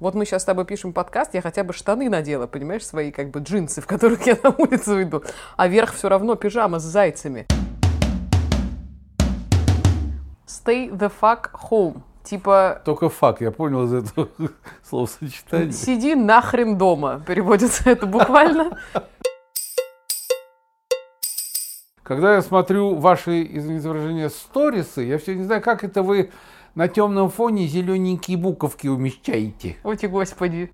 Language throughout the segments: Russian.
Вот мы сейчас с тобой пишем подкаст, я хотя бы штаны надела, понимаешь, свои как бы джинсы, в которых я на улицу иду. А верх все равно пижама с зайцами. Stay the fuck home. Типа... Только фак, я понял из этого словосочетания. Сиди нахрен дома, переводится это буквально. Когда я смотрю ваши, извините выражения, сторисы, я все не знаю, как это вы на темном фоне зелененькие буковки умещаете. Ой, господи.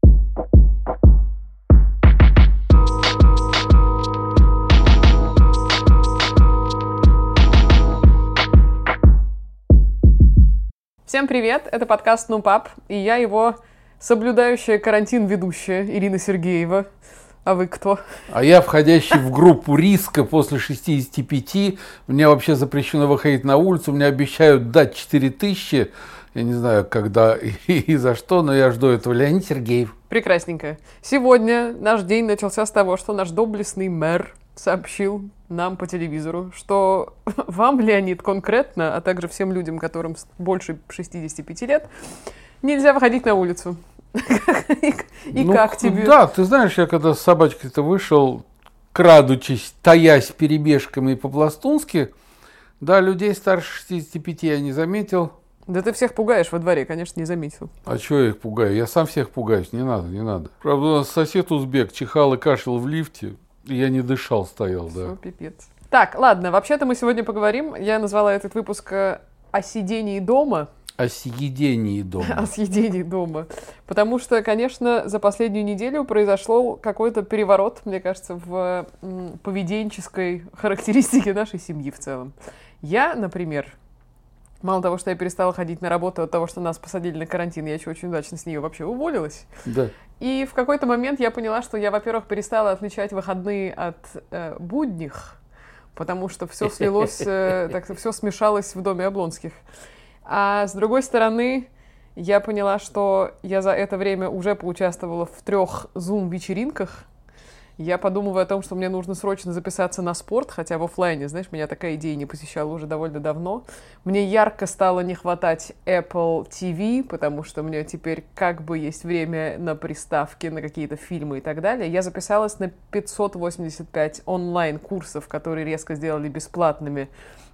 Всем привет, это подкаст «Ну, пап», и я его соблюдающая карантин ведущая Ирина Сергеева. А вы кто? А я входящий в группу риска после 65. Мне вообще запрещено выходить на улицу. Мне обещают дать 4000. Я не знаю, когда и, и за что, но я жду этого. Леонид Сергеев. Прекрасненько. Сегодня наш день начался с того, что наш доблестный мэр сообщил нам по телевизору, что вам, Леонид, конкретно, а также всем людям, которым больше 65 лет, нельзя выходить на улицу. И ну, как тебе? Да, ты знаешь, я когда с собачкой-то вышел, крадучись, таясь перебежками по-пластунски, да, людей старше 65 я не заметил. Да ты всех пугаешь во дворе, конечно, не заметил. А чего я их пугаю? Я сам всех пугаюсь, не надо, не надо. Правда, у нас сосед узбек чихал и кашлял в лифте, и я не дышал, стоял, да. Все, пипец. Так, ладно, вообще-то мы сегодня поговорим. Я назвала этот выпуск э, о сидении дома. О съедении дома. О съедении дома. Потому что, конечно, за последнюю неделю произошел какой-то переворот, мне кажется, в поведенческой характеристике нашей семьи в целом. Я, например, мало того, что я перестала ходить на работу от того, что нас посадили на карантин, я еще очень удачно с нее вообще уволилась. Да. И в какой-то момент я поняла, что я, во-первых, перестала отличать выходные от э, будних, потому что все слилось, э, так все смешалось в доме Облонских. А с другой стороны, я поняла, что я за это время уже поучаствовала в трех зум-вечеринках. Я подумываю о том, что мне нужно срочно записаться на спорт, хотя в офлайне, знаешь, меня такая идея не посещала уже довольно давно. Мне ярко стало не хватать Apple TV, потому что у меня теперь как бы есть время на приставке, на какие-то фильмы и так далее. Я записалась на 585 онлайн-курсов, которые резко сделали бесплатными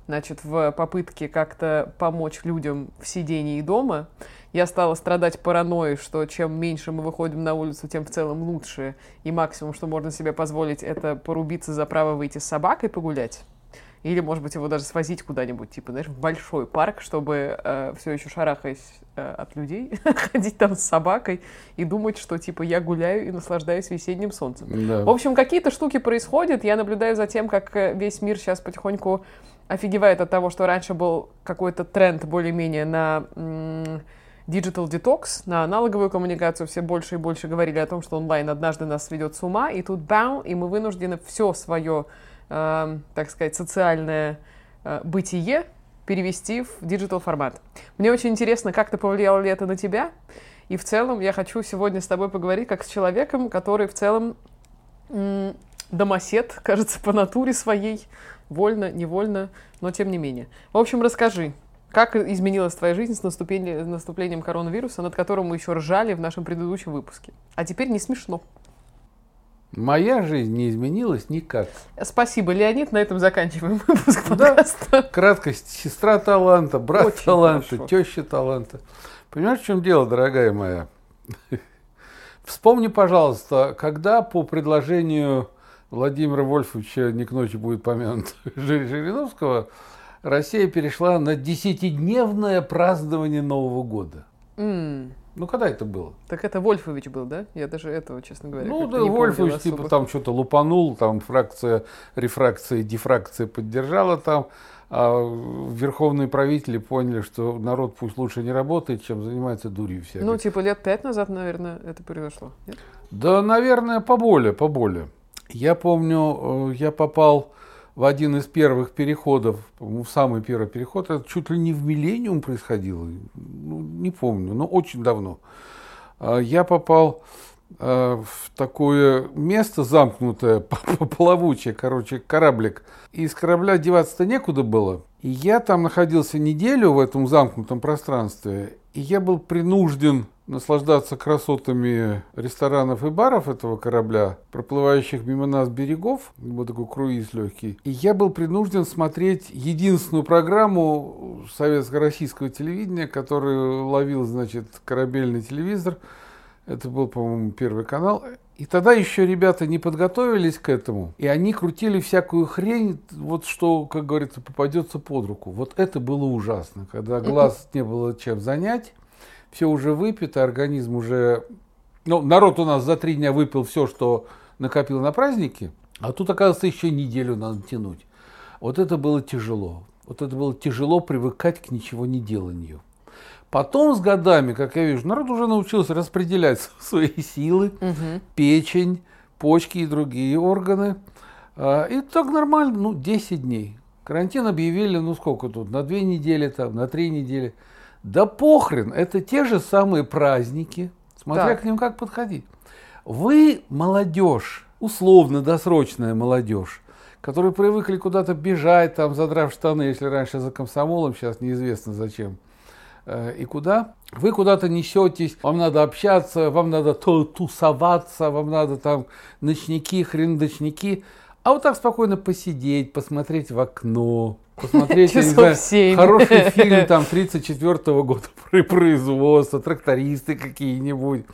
значит, в попытке как-то помочь людям в сидении дома. Я стала страдать паранойей, что чем меньше мы выходим на улицу, тем в целом лучше. И максимум, что можно себе позволить, это порубиться за право выйти с собакой погулять. Или, может быть, его даже свозить куда-нибудь, типа, знаешь, в большой парк, чтобы э, все еще шарахаясь э, от людей, ходить там с собакой и думать, что, типа, я гуляю и наслаждаюсь весенним солнцем. Да. В общем, какие-то штуки происходят. Я наблюдаю за тем, как э, весь мир сейчас потихоньку офигевает от того, что раньше был какой-то тренд более-менее на digital detox, на аналоговую коммуникацию. Все больше и больше говорили о том, что онлайн однажды нас сведет с ума, и тут бам, и мы вынуждены все свое, э, так сказать, социальное э, бытие перевести в digital формат. Мне очень интересно, как-то повлияло ли это на тебя, и в целом я хочу сегодня с тобой поговорить как с человеком, который в целом домосед, кажется, по натуре своей, вольно, невольно, но тем не менее. В общем, расскажи, как изменилась твоя жизнь с наступлением, наступлением коронавируса, над которым мы еще ржали в нашем предыдущем выпуске? А теперь не смешно. Моя жизнь не изменилась никак. Спасибо, Леонид. На этом заканчиваем выпуск подкаста. Да, краткость. Сестра таланта, брат Очень таланта, хорошо. теща таланта. Понимаешь, в чем дело, дорогая моя? Вспомни, пожалуйста, когда по предложению Владимира Вольфовича не к ночи будет помянут Жириновского, Россия перешла на десятидневное празднование Нового года. М, Ну, когда это было? Так это Вольфович был, да? Я даже этого, честно говоря, Ну, да, не Вольфович типа особо. там что-то лупанул, там фракция, рефракция, дифракция поддержала там, а верховные правители поняли, что народ пусть лучше не работает, чем занимается дурью всякой. Ну, типа лет пять назад, наверное, это произошло. Нет? Да, наверное, поболее, поболее. Я помню, э, я попал в один из первых переходов, в самый первый переход, это чуть ли не в миллениум происходило, ну, не помню, но очень давно. А Я попал э, в такое место замкнутое, плавучее, короче, кораблик. И из корабля деваться-то некуда было. И я там находился неделю в этом замкнутом пространстве, и я был принужден наслаждаться красотами ресторанов и баров этого корабля, проплывающих мимо нас берегов, вот такой круиз легкий. И я был принужден смотреть единственную программу советско-российского телевидения, которую ловил, значит, корабельный телевизор. Это был, по-моему, первый канал. И тогда еще ребята не подготовились к этому, и они крутили всякую хрень, вот что, как говорится, попадется под руку. Вот это было ужасно, когда глаз не было чем занять, все уже выпито, организм уже... Ну, народ у нас за три дня выпил все, что накопил на праздники, а тут, оказывается, еще неделю надо тянуть. Вот это было тяжело. Вот это было тяжело привыкать к ничего не деланию. Потом с годами, как я вижу, народ уже научился распределять свои силы, угу. печень, почки и другие органы. А, и так нормально, ну, 10 дней. Карантин объявили, ну, сколько тут, на 2 недели, там, на 3 недели. Да похрен, это те же самые праздники, смотря так. к ним как подходить. Вы молодежь, условно-досрочная молодежь, которые привыкли куда-то бежать, там, задрав штаны, если раньше за комсомолом, сейчас неизвестно зачем, и куда. Вы куда-то несетесь, вам надо общаться, вам надо тусоваться, вам надо там ночники, хрен-дочники. А вот так спокойно посидеть, посмотреть в окно, посмотреть, я не знаю, хороший фильм там 34 -го года производства, трактористы какие-нибудь,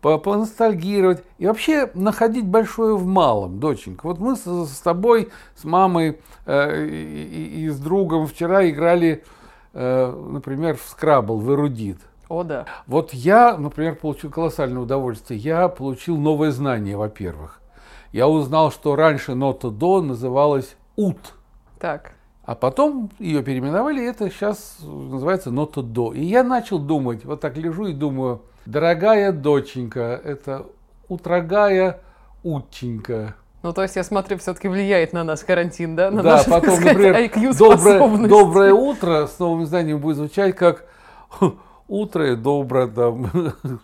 поностальгировать и вообще находить большое в малом, доченька. Вот мы с, с тобой, с мамой э, и, и с другом вчера играли, э, например, в скрабл, в эрудит. О, да. Вот я, например, получил колоссальное удовольствие. Я получил новое знание, во-первых. Я узнал, что раньше нота до называлась ут. Так. А потом ее переименовали, и это сейчас называется нота до. И я начал думать, вот так лежу и думаю, дорогая доченька, это утрогая утченька. Ну, то есть, я смотрю, все-таки влияет на нас карантин, да? На да, наш, потом, сказать, например, доброе, доброе утро с новым изданием будет звучать как утро и доброе там.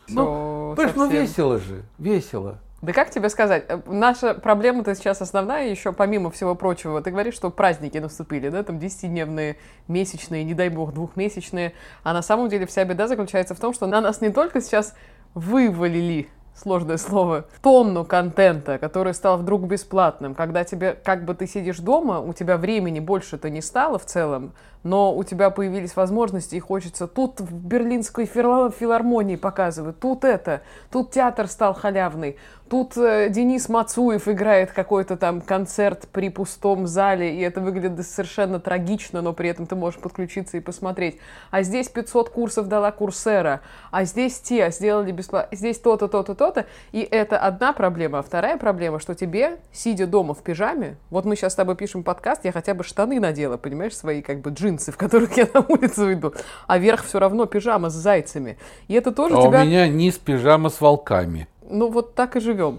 Ну, ну, весело же, весело. Да как тебе сказать? Э, наша проблема-то сейчас основная, еще помимо всего прочего. Ты говоришь, что праздники наступили, да, там 10-дневные, месячные, не дай бог, двухмесячные. А на самом деле вся беда заключается в том, что на нас не только сейчас вывалили сложное слово, тонну контента, который стал вдруг бесплатным, когда тебе, как бы ты сидишь дома, у тебя времени больше-то не стало в целом, но у тебя появились возможности, и хочется тут в Берлинской филармонии показывают, тут это, тут театр стал халявный, тут э, Денис Мацуев играет какой-то там концерт при пустом зале, и это выглядит совершенно трагично, но при этом ты можешь подключиться и посмотреть. А здесь 500 курсов дала Курсера, а здесь те сделали бесплатно, здесь то-то, то-то, то-то, и это одна проблема. А вторая проблема, что тебе, сидя дома в пижаме, вот мы сейчас с тобой пишем подкаст, я хотя бы штаны надела, понимаешь, свои как бы джинсы, джинсы, в которых я на улицу иду, а верх все равно пижама с зайцами. И это тоже а тебя... у меня низ пижама с волками. Ну вот так и живем.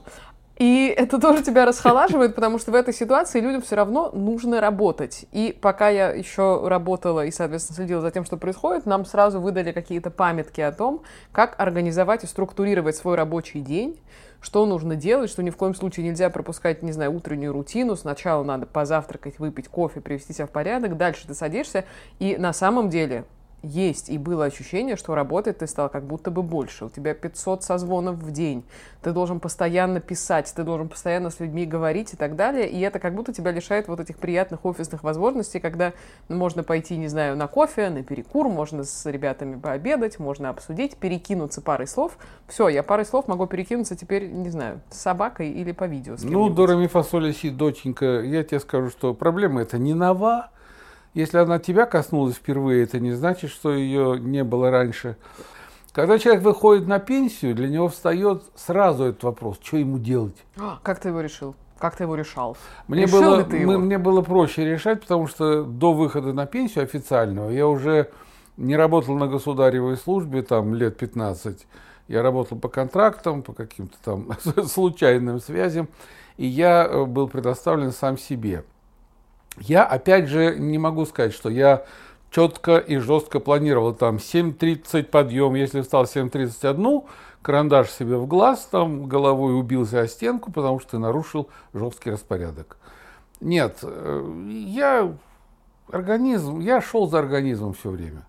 И это тоже тебя расхолаживает, потому что в этой ситуации людям все равно нужно работать. И пока я еще работала и, соответственно, следила за тем, что происходит, нам сразу выдали какие-то памятки о том, как организовать и структурировать свой рабочий день, что нужно делать, что ни в коем случае нельзя пропускать, не знаю, утреннюю рутину. Сначала надо позавтракать, выпить кофе, привести себя в порядок, дальше ты садишься, и на самом деле есть и было ощущение, что работать ты стал как будто бы больше. У тебя 500 созвонов в день. Ты должен постоянно писать, ты должен постоянно с людьми говорить и так далее. И это как будто тебя лишает вот этих приятных офисных возможностей, когда можно пойти, не знаю, на кофе, на перекур, можно с ребятами пообедать, можно обсудить, перекинуться парой слов. Все, я парой слов могу перекинуться теперь, не знаю, с собакой или по видео. Ну, Дора Мифасоли Си, доченька, я тебе скажу, что проблема это не нова, если она тебя коснулась впервые, это не значит, что ее не было раньше. Когда человек выходит на пенсию, для него встает сразу этот вопрос, что ему делать. А, как ты его решил? Как ты его решал? Мне Решил было, ты его? мне было проще решать, потому что до выхода на пенсию официального я уже не работал на государевой службе там лет 15. Я работал по контрактам, по каким-то там случайным связям, и я э, был предоставлен сам себе. Я, опять же, не могу сказать, что я четко и жестко планировал там 7.30 подъем, если встал 7.31, карандаш себе в глаз, там головой убился о стенку, потому что нарушил жесткий распорядок. Нет, э, я организм, я шел за организмом все время.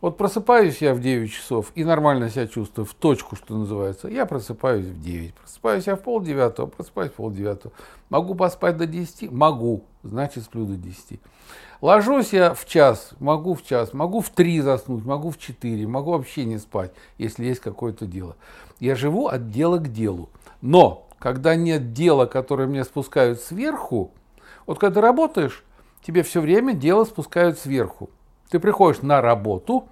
Вот просыпаюсь я в 9 часов и нормально себя чувствую, в точку, что называется. Я просыпаюсь в 9. Просыпаюсь я в пол девятого, просыпаюсь в пол девятого. Могу поспать до 10? Могу, значит сплю до 10. Ложусь я в час, могу в час, могу в 3 заснуть, могу в 4, могу вообще не спать, если есть какое-то дело. Я живу от дела к делу. Но когда нет дела, которое мне спускают сверху, вот когда ты работаешь, тебе все время дело спускают сверху. Ты приходишь на работу,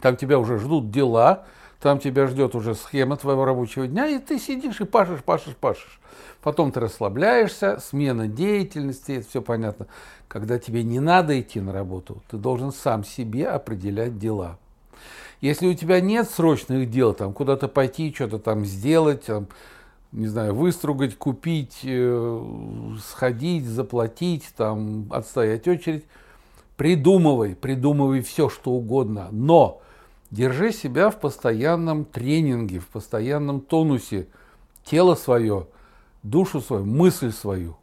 там тебя уже ждут дела, там тебя ждет уже схема твоего рабочего дня, и ты сидишь и пашешь, пашешь, пашешь. Потом ты расслабляешься, смена деятельности, это все понятно. Когда тебе не надо идти на работу, ты должен сам себе определять дела. Если у тебя нет срочных дел, там куда-то пойти, что-то там сделать, там, не знаю, выстругать, купить, э, сходить, заплатить, там, отстоять очередь – Придумывай, придумывай все, что угодно, но держи себя в постоянном тренинге, в постоянном тонусе, тело свое, душу свою, мысль свою.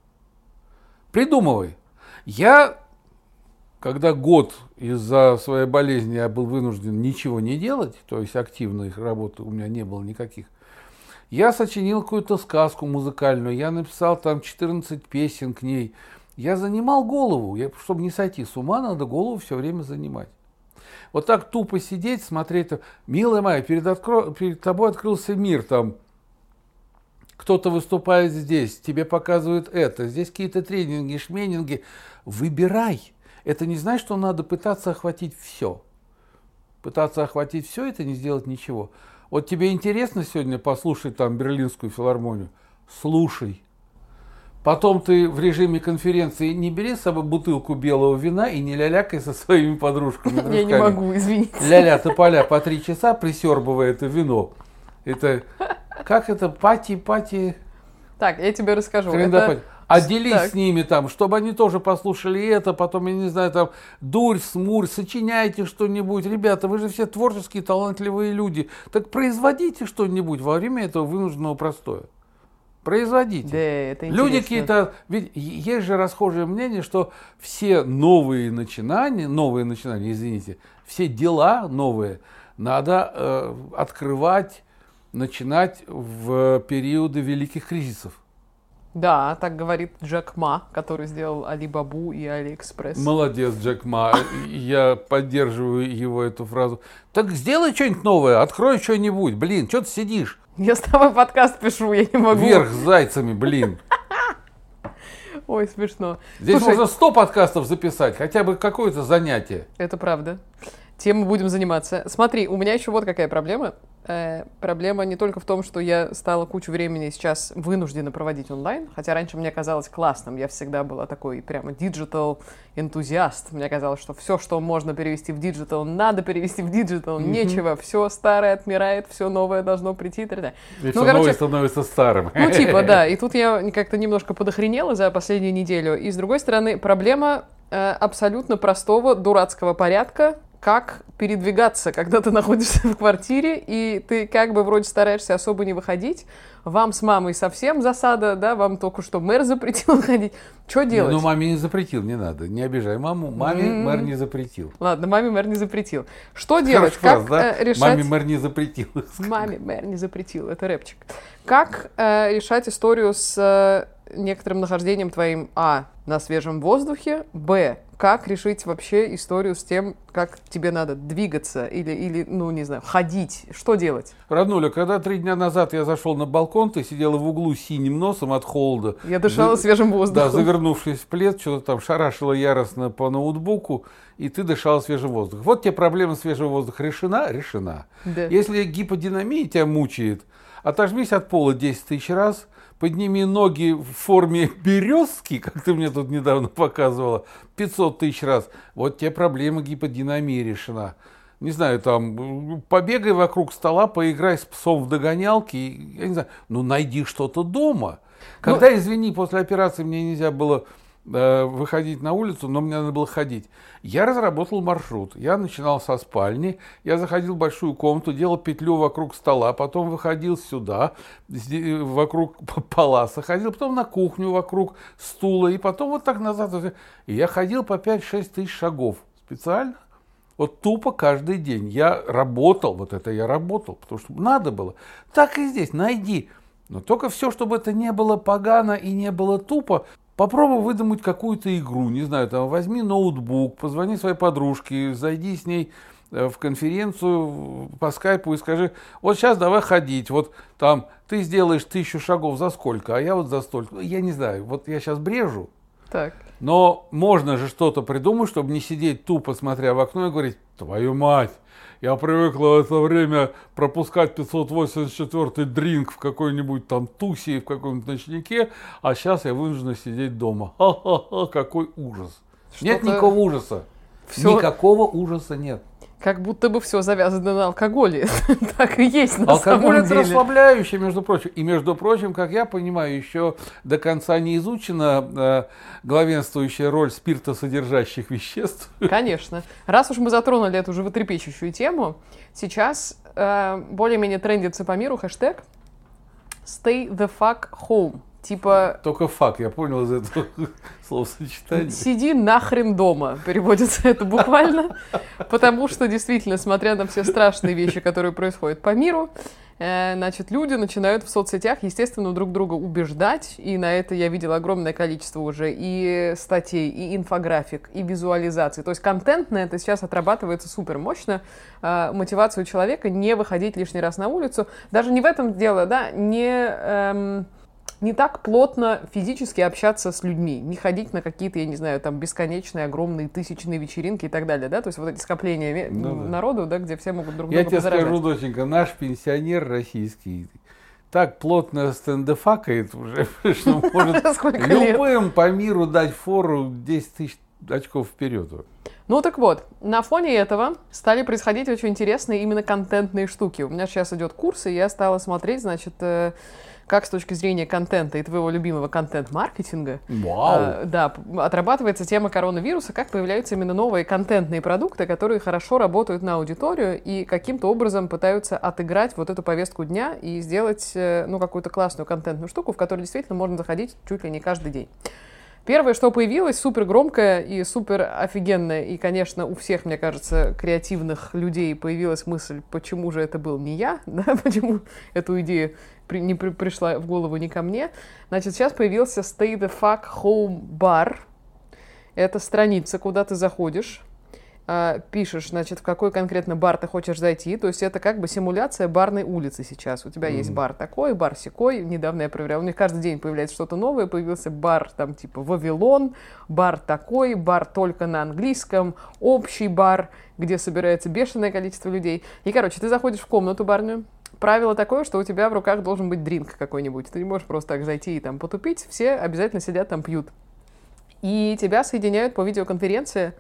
Придумывай. Я, когда год из-за своей болезни я был вынужден ничего не делать, то есть активной работы у меня не было никаких, я сочинил какую-то сказку музыкальную, я написал там 14 песен к ней, я занимал голову. Я, чтобы не сойти с ума, надо голову все время занимать. Вот так тупо сидеть, смотреть, милая моя, перед, откро... перед тобой открылся мир, там кто-то выступает здесь, тебе показывают это, здесь какие-то тренинги, шменинги. Выбирай. Это не значит, что надо пытаться охватить все. Пытаться охватить все, это не сделать ничего. Вот тебе интересно сегодня послушать там Берлинскую филармонию? Слушай. Потом ты в режиме конференции не бери с собой бутылку белого вина и не лялякай со своими подружками. Я не могу, извините. Ля-ля тополя по три часа присербывая это вино. Это как это пати-пати? Так, я тебе расскажу. Это... Отделись так. с ними там, чтобы они тоже послушали это, потом, я не знаю, там, дурь, смурь, сочиняйте что-нибудь. Ребята, вы же все творческие, талантливые люди. Так производите что-нибудь во время этого вынужденного простоя. Производите. Да, это интересно. Люди какие-то... Ведь есть же расхожее мнение, что все новые начинания, новые начинания, извините, все дела новые надо э, открывать, начинать в периоды великих кризисов. Да, так говорит Джек Ма, который сделал Алибабу и Алиэкспресс. Молодец, Джек Ма. Я поддерживаю его эту фразу. Так сделай что-нибудь новое, открой что-нибудь. Блин, что ты сидишь? Я с тобой подкаст пишу, я не могу. Вверх с зайцами, блин. Ой, смешно. Здесь Слушай, можно 100 подкастов записать, хотя бы какое-то занятие. Это правда. Тем мы будем заниматься. Смотри, у меня еще вот какая проблема. Э, проблема не только в том, что я стала кучу времени сейчас вынуждена проводить онлайн, хотя раньше мне казалось классным, я всегда была такой прямо digital энтузиаст. Мне казалось, что все, что можно перевести в digital, надо перевести в digital, mm-hmm. нечего, все старое отмирает, все новое должно прийти так далее. И ну, все короче, новое становится старым. Ну, типа, да. И тут я как-то немножко подохренела за последнюю неделю. И, с другой стороны, проблема э, абсолютно простого дурацкого порядка, как передвигаться, когда ты находишься в квартире, и ты как бы вроде стараешься особо не выходить, вам с мамой совсем засада, да, вам только что мэр запретил выходить. Что делать? Ну, маме не запретил, не надо, не обижай маму, маме mm-hmm. мэр не запретил. Ладно, маме мэр не запретил. Что делать? Хорошо, как да? э, решать... Маме мэр не запретил. Маме мэр не запретил, это рэпчик. Как э, решать историю с э, некоторым нахождением твоим, а, на свежем воздухе, б, как решить вообще историю с тем, как тебе надо двигаться или, или ну, не знаю, ходить? Что делать? Роднуля, когда три дня назад я зашел на балкон, ты сидела в углу синим носом от холода. Я дышала за... свежим воздухом. Да, завернувшись в плед, что-то там шарашила яростно по ноутбуку, и ты дышала свежим воздухом. Вот тебе проблема свежего воздуха решена? Решена. Да. Если гиподинамия тебя мучает, отожмись от пола 10 тысяч раз – подними ноги в форме березки, как ты мне тут недавно показывала, 500 тысяч раз, вот тебе проблема гиподинамии решена. Не знаю, там, побегай вокруг стола, поиграй с псом в догонялки, я не знаю, ну найди что-то дома. Когда, ну, извини, после операции мне нельзя было выходить на улицу, но мне надо было ходить. Я разработал маршрут. Я начинал со спальни, я заходил в большую комнату, делал петлю вокруг стола, потом выходил сюда, вокруг паласа, ходил, потом на кухню вокруг стула, и потом вот так назад. И я ходил по 5-6 тысяч шагов специально. Вот тупо каждый день. Я работал, вот это я работал, потому что надо было. Так и здесь, найди. Но только все, чтобы это не было погано и не было тупо, попробуй выдумать какую-то игру, не знаю, там возьми ноутбук, позвони своей подружке, зайди с ней э, в конференцию по скайпу и скажи, вот сейчас давай ходить, вот там ты сделаешь тысячу шагов за сколько, а я вот за столько. Я не знаю, вот я сейчас брежу, так. Но можно же что-то придумать, чтобы не сидеть тупо, смотря в окно и говорить, твою мать, я привыкла в это время пропускать 584 дринг в какой-нибудь там тусе, в каком-нибудь ночнике, а сейчас я вынуждена сидеть дома. Ха-ха-ха, какой ужас. Нет никакого ужаса. Все... Никакого ужаса нет. Как будто бы все завязано на алкоголе. так и есть на Алкоголь самом это расслабляющий, между прочим. И, между прочим, как я понимаю, еще до конца не изучена э, главенствующая роль спиртосодержащих веществ. Конечно. Раз уж мы затронули эту животрепещущую тему, сейчас э, более-менее трендится по миру хэштег «Stay the fuck home». Типа... Только факт, я понял из этого словосочетания. Сиди нахрен дома, переводится это буквально. Потому что действительно, смотря на все страшные вещи, которые происходят по миру, э, значит, люди начинают в соцсетях, естественно, друг друга убеждать, и на это я видела огромное количество уже и статей, и инфографик, и визуализаций. То есть контент на это сейчас отрабатывается супер мощно. Э, мотивацию человека не выходить лишний раз на улицу. Даже не в этом дело, да, не... Эм, не так плотно физически общаться с людьми, не ходить на какие-то, я не знаю, там бесконечные, огромные, тысячные вечеринки и так далее, да, то есть вот эти скопления ну, народу, да, где все могут друг я друга Я тебе скажу, доченька, наш пенсионер российский так плотно стендефакает уже, что может любым по миру дать фору 10 тысяч очков вперед. Ну так вот, на фоне этого стали происходить очень интересные именно контентные штуки. У меня сейчас идет курс, и я стала смотреть, значит, э, как с точки зрения контента и твоего любимого контент-маркетинга, э, да, отрабатывается тема коронавируса, как появляются именно новые контентные продукты, которые хорошо работают на аудиторию и каким-то образом пытаются отыграть вот эту повестку дня и сделать, э, ну, какую-то классную контентную штуку, в которую действительно можно заходить чуть ли не каждый день. Первое, что появилось, супер громкое и супер офигенное, и, конечно, у всех, мне кажется, креативных людей появилась мысль, почему же это был не я, да, почему эту идею при, не при, пришла в голову не ко мне. Значит, сейчас появился Stay the Fuck Home Bar. Это страница, куда ты заходишь, э, пишешь, значит, в какой конкретно бар ты хочешь зайти. То есть это как бы симуляция барной улицы сейчас. У тебя mm-hmm. есть бар такой, бар секой. Недавно я проверяла. У них каждый день появляется что-то новое. Появился бар там типа Вавилон, бар такой, бар только на английском, общий бар, где собирается бешеное количество людей. И, короче, ты заходишь в комнату барную, правило такое, что у тебя в руках должен быть дринк какой-нибудь. Ты не можешь просто так зайти и там потупить. Все обязательно сидят там, пьют. И тебя соединяют по видеоконференции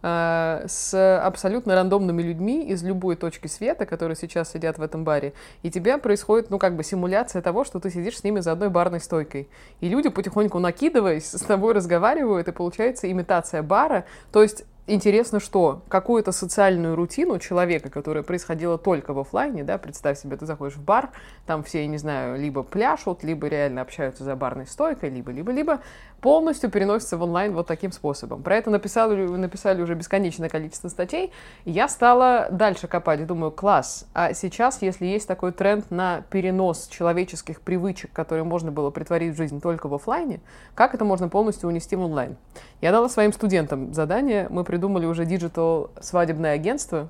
с абсолютно рандомными людьми из любой точки света, которые сейчас сидят в этом баре. И тебя происходит, ну, как бы симуляция того, что ты сидишь с ними за одной барной стойкой. И люди, потихоньку накидываясь, с тобой разговаривают, и получается имитация бара. То есть интересно, что какую-то социальную рутину человека, которая происходила только в офлайне, да, представь себе, ты заходишь в бар, там все, я не знаю, либо пляшут, либо реально общаются за барной стойкой, либо, либо, либо, полностью переносится в онлайн вот таким способом. Про это написали, написали уже бесконечное количество статей. Я стала дальше копать, думаю, класс. А сейчас, если есть такой тренд на перенос человеческих привычек, которые можно было притворить в жизнь только в офлайне, как это можно полностью унести в онлайн? Я дала своим студентам задание, мы придумали уже digital свадебное агентство,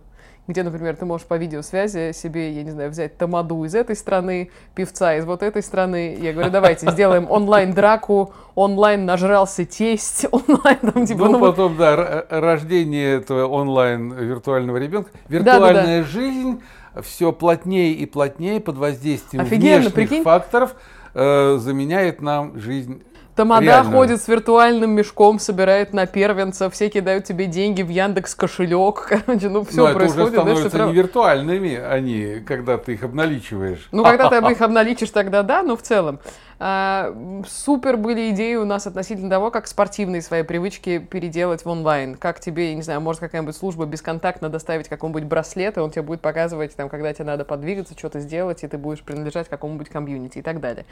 где, например, ты можешь по видеосвязи себе, я не знаю, взять тамаду из этой страны, певца из вот этой страны. Я говорю, давайте сделаем онлайн-драку, онлайн нажрался тесть, онлайн там типа... Ну, ну потом, да, рождение этого онлайн виртуального ребенка. Виртуальная да, да, да. жизнь все плотнее и плотнее под воздействием Офигенно, внешних прикинь? факторов э, заменяет нам жизнь Тамада Реально. ходит с виртуальным мешком, собирает на первенца, все кидают тебе деньги в Яндекс кошелек, короче, ну все Но происходит. это уже становятся не виртуальными они, когда ты их обналичиваешь. Ну, когда ты их обналичишь, тогда да, но в целом. А, супер были идеи у нас относительно того, как спортивные свои привычки переделать в онлайн. Как тебе, не знаю, может какая-нибудь служба бесконтактно доставить какой-нибудь браслет, и он тебе будет показывать, там, когда тебе надо подвигаться, что-то сделать, и ты будешь принадлежать какому-нибудь комьюнити и так далее.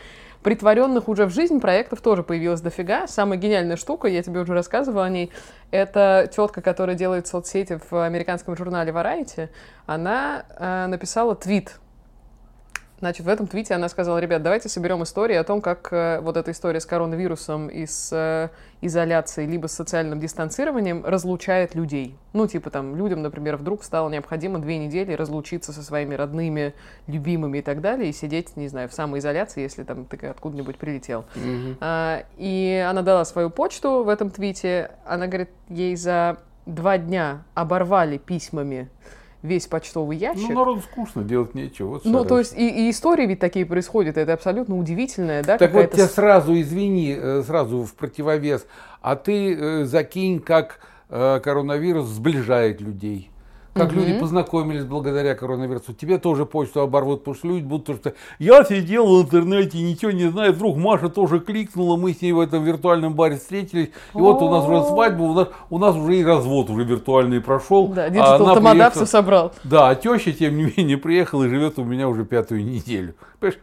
Притворенных уже в жизнь проектов тоже появилось дофига. Самая гениальная штука, я тебе уже рассказывала о ней, это тетка, которая делает соцсети в американском журнале Variety. Она э, написала твит Значит, в этом твите она сказала, ребят, давайте соберем истории о том, как э, вот эта история с коронавирусом и с э, изоляцией, либо с социальным дистанцированием разлучает людей. Ну, типа там, людям, например, вдруг стало необходимо две недели разлучиться со своими родными, любимыми и так далее, и сидеть, не знаю, в самоизоляции, если там ты откуда-нибудь прилетел. Mm-hmm. А, и она дала свою почту в этом твите. Она говорит, ей за два дня оборвали письмами весь почтовый ящик. Ну, народу скучно, делать нечего. Вот ну, то есть и, и истории ведь такие происходят, это абсолютно удивительное, да? Так вот, тебе сразу, извини, э, сразу в противовес, а ты э, закинь, как э, коронавирус сближает людей как угу. люди познакомились благодаря коронавирусу. Тебе тоже почту оборвут, потому что люди будут что я сидел в интернете, ничего не знаю, вдруг Маша тоже кликнула, мы с ней в этом виртуальном баре встретились, и вот у нас уже свадьба, у нас, у нас уже и развод уже виртуальный прошел. Да, digital тамада собрал. Да, а теща, тем не менее, приехала и живет у меня уже пятую неделю. Понимаешь?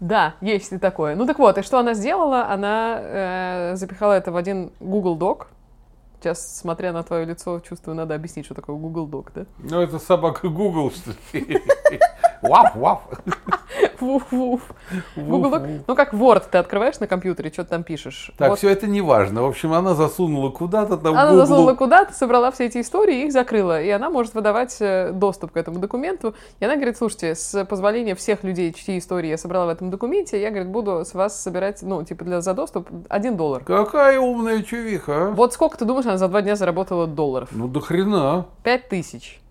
Да, есть и такое. Ну так вот, и что она сделала? Она э, запихала это в один Google Doc, Сейчас, смотря на твое лицо, чувствую, надо объяснить, что такое Google Doc, да? Ну, это собака Google, что ли? Ваф, ваф. Вуф-вуф. Google Doc. Ну, как Word ты открываешь на компьютере, что ты там пишешь. Так, вот. все это не важно. В общем, она засунула куда-то там Она Google. засунула куда-то, собрала все эти истории и их закрыла. И она может выдавать э, доступ к этому документу. И она говорит, слушайте, с позволения всех людей, чьи истории я собрала в этом документе, я, говорит, буду с вас собирать, ну, типа, для, за доступ один доллар. Какая умная чувиха, а? Вот сколько, ты думаешь, она за два дня заработала долларов? Ну, до хрена. Пять тысяч.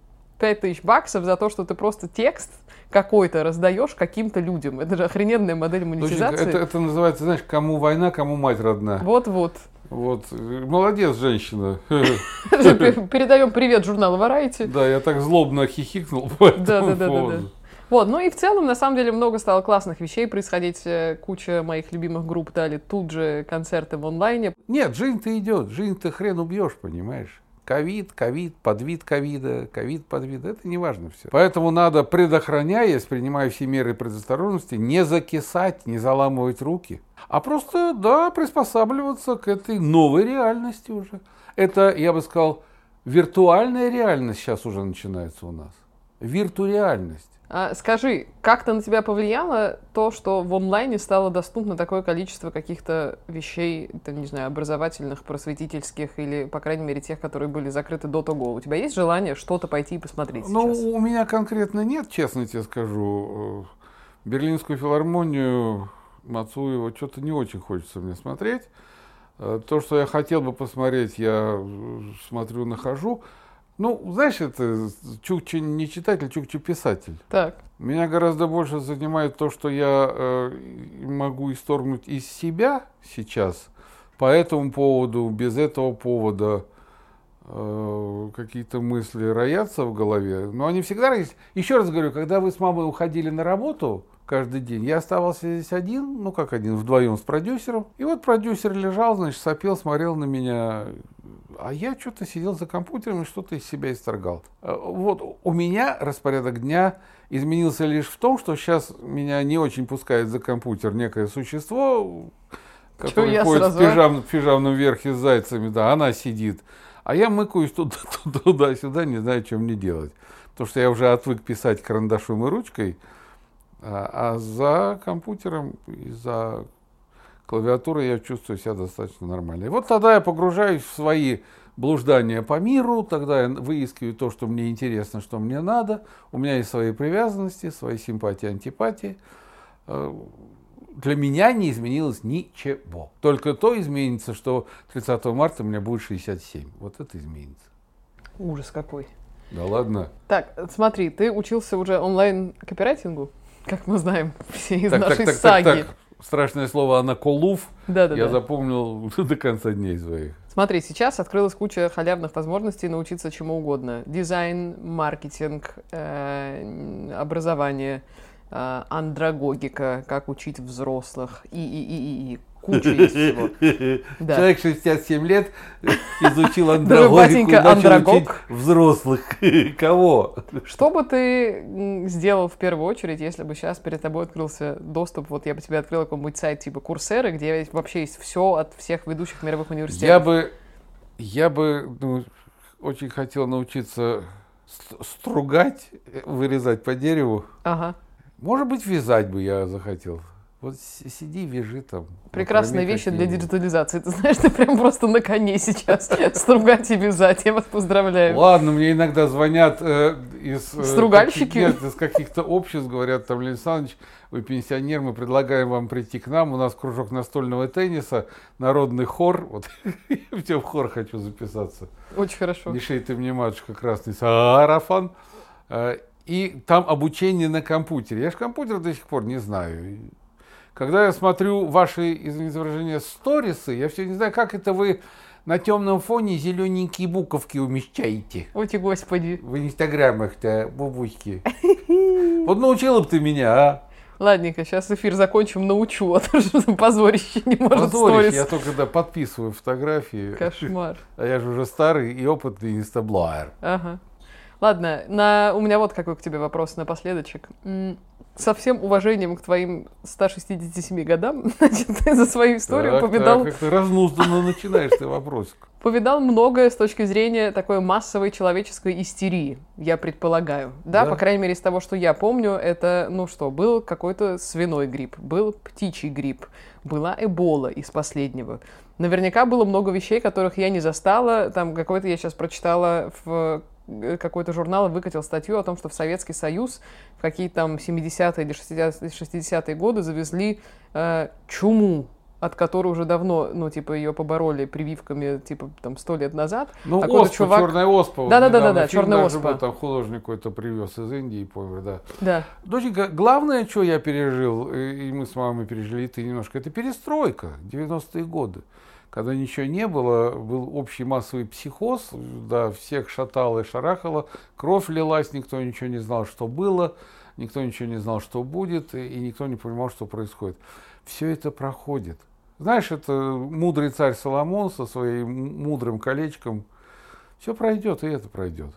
Пять тысяч баксов за то, что ты просто текст какой-то раздаешь каким-то людям. Это же охрененная модель монетизации. Это, это называется, знаешь, кому война, кому мать родна. Вот-вот. Вот. Молодец, женщина. Передаем привет журналу Variety. Да, я так злобно хихикнул по этому да, да, да, да, да. Вот, ну и в целом, на самом деле, много стало классных вещей происходить. Э, куча моих любимых групп дали тут же концерты в онлайне. Нет, жизнь-то идет, жизнь-то хрен убьешь, понимаешь? Ковид, ковид, подвид ковида, ковид, подвид, это не важно все. Поэтому надо, предохраняясь, принимая все меры предосторожности, не закисать, не заламывать руки, а просто, да, приспосабливаться к этой новой реальности уже. Это, я бы сказал, виртуальная реальность сейчас уже начинается у нас. Виртуреальность. А, скажи, как-то на тебя повлияло то, что в онлайне стало доступно такое количество каких-то вещей, там, не знаю, образовательных, просветительских или, по крайней мере, тех, которые были закрыты до того? У тебя есть желание что-то пойти и посмотреть ну, сейчас? у меня конкретно нет, честно тебе скажу. Берлинскую филармонию Мацуева что-то не очень хочется мне смотреть. Э, то, что я хотел бы посмотреть, я смотрю, нахожу. Ну, знаешь, это Чукчи не читатель, Чукчи писатель. Так. Меня гораздо больше занимает то, что я э, могу исторгнуть из себя сейчас по этому поводу, без этого повода э, какие-то мысли роятся в голове. Но они всегда есть. Еще раз говорю, когда вы с мамой уходили на работу каждый день, я оставался здесь один, ну как один, вдвоем с продюсером. И вот продюсер лежал, значит, сопел, смотрел на меня а я что-то сидел за компьютером и что-то из себя исторгал. Э, вот у меня распорядок дня изменился лишь в том, что сейчас меня не очень пускает за компьютер некое существо, которое ходит сразу, в, а? пижам, в пижамном верхе с зайцами, да, она сидит. А я мыкаюсь туда-сюда, не знаю, что мне делать. Потому что я уже отвык писать карандашом и ручкой, а, а за компьютером и за клавиатурой я чувствую себя достаточно нормально. И вот тогда я погружаюсь в свои блуждания по миру, тогда я выискиваю то, что мне интересно, что мне надо. У меня есть свои привязанности, свои симпатии, антипатии. Э, для меня не изменилось ничего. Только то изменится, что 30 марта у меня будет 67. Вот это изменится. Ужас какой. Да ладно. Так, смотри, ты учился уже онлайн-копирайтингу, как мы знаем все из так, нашей так, так, саги. Так, так страшное слово «анаколув» да, да, я да. запомнил до конца дней своих. Смотри, сейчас открылась куча халявных возможностей научиться чему угодно. Дизайн, маркетинг, э, образование, э, андрогогика, как учить взрослых и, и, и, и, куча есть всего. Да. Человек 67 лет изучил андрогогику начал учить взрослых. Кого? Что бы ты сделал в первую очередь, если бы сейчас перед тобой открылся доступ, вот я бы тебе открыл какой-нибудь сайт типа Курсеры, где вообще есть все от всех ведущих мировых университетов? Я бы, я бы ну, очень хотел научиться стругать, вырезать по дереву. Ага. Может быть, вязать бы я захотел. Вот сиди, вяжи там. Прекрасные вещи для диджитализации. Ты знаешь, ты прям просто на коне сейчас стругать и вязать. Я вас поздравляю. Ладно, мне иногда звонят э, из... Э, Стругальщики? Нет, из каких-то обществ, говорят, там, Леонид Александрович, вы пенсионер, мы предлагаем вам прийти к нам. У нас кружок настольного тенниса, народный хор. Вот я все в хор хочу записаться. Очень хорошо. Не шей ты мне, матушка, красный сарафан. Э, и там обучение на компьютере. Я же компьютер до сих пор не знаю. Когда я смотрю ваши, извините выражение, сторисы, я все не знаю, как это вы на темном фоне зелененькие буковки умещаете. Ой, господи. В инстаграмах-то, бабуськи. Вот научила бы ты меня, а? Ладненько, сейчас эфир закончим, научу, а то что позорище не может Позорище, я только когда подписываю фотографии. Кошмар. А я же уже старый и опытный инстаблогер. Ага. Ладно, на... у меня вот какой к тебе вопрос напоследочек со всем уважением к твоим 167 годам, значит, ты за свою историю так, повидал... Так, как ты разнузданно начинаешь ты вопросик. Повидал многое с точки зрения такой массовой человеческой истерии, я предполагаю. Да, да, по крайней мере, из того, что я помню, это, ну что, был какой-то свиной грипп, был птичий грипп, была эбола из последнего. Наверняка было много вещей, которых я не застала. Там какой-то я сейчас прочитала в какой-то журнал выкатил статью о том, что в Советский Союз в какие-то там 70-е или 60-е годы завезли э, чуму от которой уже давно, ну, типа, ее побороли прививками, типа, там, сто лет назад. Ну, а оспа, чувак... черная оспа. Да, да, черная оспа. Был, там художник какой-то привез из Индии, помню, да. Да. Доченька, главное, что я пережил, и мы с мамой пережили, и ты немножко, это перестройка, 90-е годы когда ничего не было, был общий массовый психоз, да, всех шатало и шарахало, кровь лилась, никто ничего не знал, что было, никто ничего не знал, что будет, и никто не понимал, что происходит. Все это проходит. Знаешь, это мудрый царь Соломон со своим мудрым колечком. Все пройдет, и это пройдет.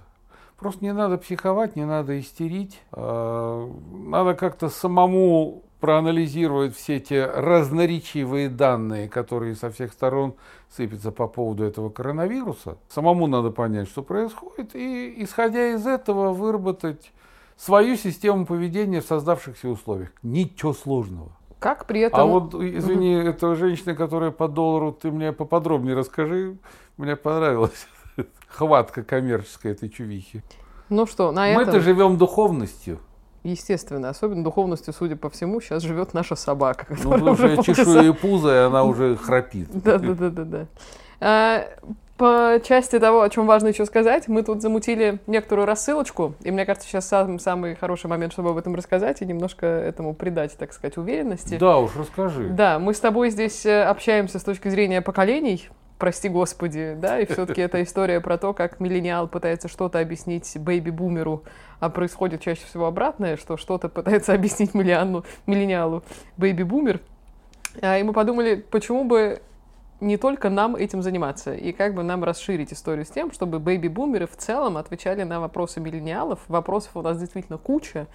Просто не надо психовать, не надо истерить. А, надо как-то самому проанализировать все те разноречивые данные, которые со всех сторон сыпятся по поводу этого коронавируса. Самому надо понять, что происходит, и, исходя из этого, выработать свою систему поведения в создавшихся условиях. Ничего сложного. Как при этом... А вот, извини, угу. эта женщина, которая по доллару, ты мне поподробнее расскажи. Мне понравилась хватка коммерческая этой чувихи. Ну что, на Мы-то этом... живем духовностью. Естественно, особенно духовностью, судя по всему, сейчас живет наша собака. Ну, потому что чешу и пузо, и она уже храпит. Да, да, да, да, да. А, по части того, о чем важно еще сказать, мы тут замутили некоторую рассылочку, и мне кажется, сейчас сам, самый хороший момент, чтобы об этом рассказать и немножко этому придать, так сказать, уверенности. Да уж, расскажи. Да, мы с тобой здесь э, общаемся с точки зрения поколений, прости господи, да, и все-таки это история про то, как миллениал пытается что-то объяснить бэйби-бумеру, а происходит чаще всего обратное, что что-то пытается объяснить миллениалу, миллениалу бэйби-бумер. А, и мы подумали, почему бы не только нам этим заниматься, и как бы нам расширить историю с тем, чтобы бэйби-бумеры в целом отвечали на вопросы миллениалов. Вопросов у нас действительно куча,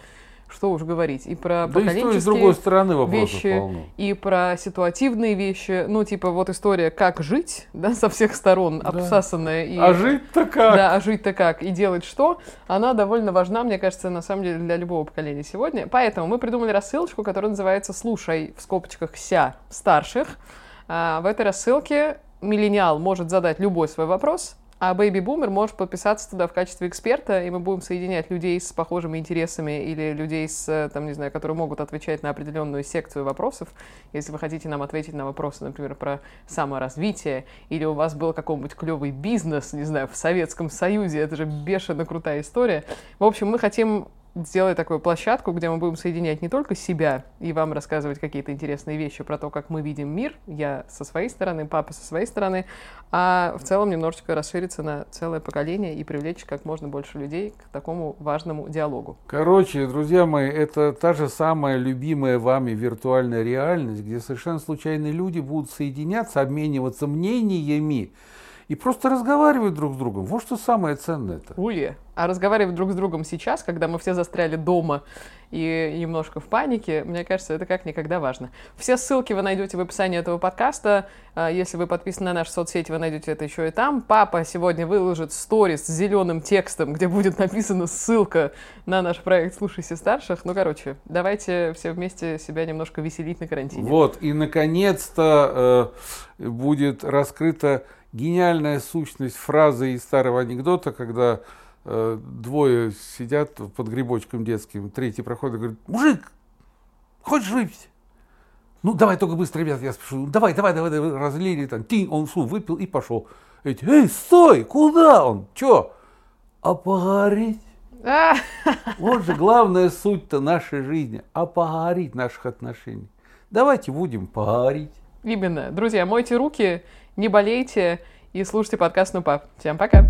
что уж говорить, и про да поколенческие и с другой стороны вещи, полно. и про ситуативные вещи, ну, типа, вот история, как жить, да, со всех сторон, да. обсасанная. И, а жить-то как? Да, а жить-то как, и делать что, она довольно важна, мне кажется, на самом деле, для любого поколения сегодня. Поэтому мы придумали рассылочку, которая называется «Слушай» в скобочках «ся» старших. А, в этой рассылке миллениал может задать любой свой вопрос, а Baby Boomer может подписаться туда в качестве эксперта, и мы будем соединять людей с похожими интересами или людей, с, там, не знаю, которые могут отвечать на определенную секцию вопросов. Если вы хотите нам ответить на вопросы, например, про саморазвитие, или у вас был какой-нибудь клевый бизнес, не знаю, в Советском Союзе, это же бешено крутая история. В общем, мы хотим сделать такую площадку, где мы будем соединять не только себя и вам рассказывать какие-то интересные вещи про то, как мы видим мир, я со своей стороны, папа со своей стороны, а в целом немножечко расшириться на целое поколение и привлечь как можно больше людей к такому важному диалогу. Короче, друзья мои, это та же самая любимая вами виртуальная реальность, где совершенно случайные люди будут соединяться, обмениваться мнениями, и просто разговаривать друг с другом. Вот что самое ценное это. Уе. А разговаривать друг с другом сейчас, когда мы все застряли дома и немножко в панике, мне кажется, это как никогда важно. Все ссылки вы найдете в описании этого подкаста. А, если вы подписаны на наши соцсети, вы найдете это еще и там. Папа сегодня выложит сторис с зеленым текстом, где будет написана ссылка на наш проект «Слушайся старших». Ну, короче, давайте все вместе себя немножко веселить на карантине. Вот, и наконец-то э, будет раскрыта гениальная сущность фразы из старого анекдота, когда э, двое сидят под грибочком детским, третий проходит и говорит, мужик, хочешь выпить? Ну, давай только быстро, ребят, я спешу. Давай, давай, давай, давай, разлили там. Тинь, он шум выпил и пошел. Эти, эй, стой, куда он? Че? А погореть? А! Вот же главная суть-то нашей жизни. А погорить наших отношений. Давайте будем погорить. Именно. Друзья, мойте руки, не болейте и слушайте подкаст «Ну, пап». Всем пока!